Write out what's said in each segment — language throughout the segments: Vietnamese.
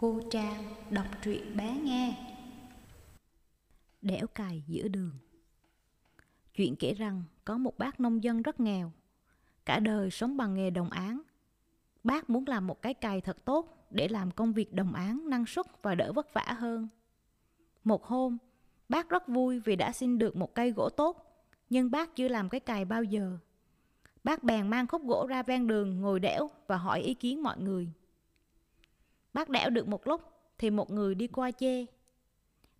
Cô Trang đọc truyện bé nghe. Đẻo cài giữa đường. Chuyện kể rằng có một bác nông dân rất nghèo. Cả đời sống bằng nghề đồng án Bác muốn làm một cái cày thật tốt Để làm công việc đồng án năng suất và đỡ vất vả hơn. Một hôm, bác rất vui vì đã xin được một cây gỗ tốt Nhưng bác chưa làm cái cày bao giờ. Bác bèn mang khúc gỗ ra ven đường ngồi đẽo và hỏi ý kiến mọi người. Bác đẽo được một lúc thì một người đi qua chê.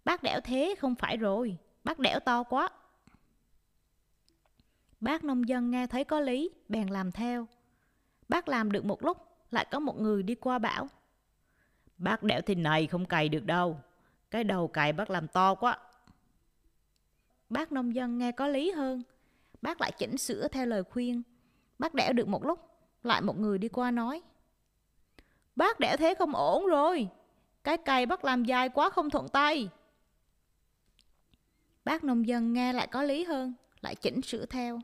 Bác đẽo thế không phải rồi, bác đẽo to quá. Bác nông dân nghe thấy có lý, bèn làm theo. Bác làm được một lúc, lại có một người đi qua bảo. Bác đẽo thì này không cày được đâu, cái đầu cày bác làm to quá. Bác nông dân nghe có lý hơn, bác lại chỉnh sửa theo lời khuyên. Bác đẽo được một lúc, lại một người đi qua nói. Bác đẻ thế không ổn rồi. Cái cây bác làm dài quá không thuận tay. Bác nông dân nghe lại có lý hơn, lại chỉnh sửa theo.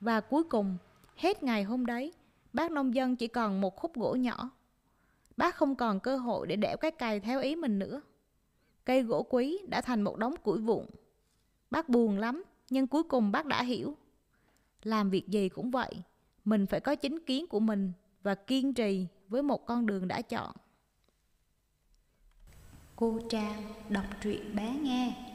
Và cuối cùng, hết ngày hôm đấy, bác nông dân chỉ còn một khúc gỗ nhỏ. Bác không còn cơ hội để đẽo cái cây theo ý mình nữa. Cây gỗ quý đã thành một đống củi vụn. Bác buồn lắm, nhưng cuối cùng bác đã hiểu. Làm việc gì cũng vậy, mình phải có chính kiến của mình và kiên trì với một con đường đã chọn. Cô Trang đọc truyện bé nghe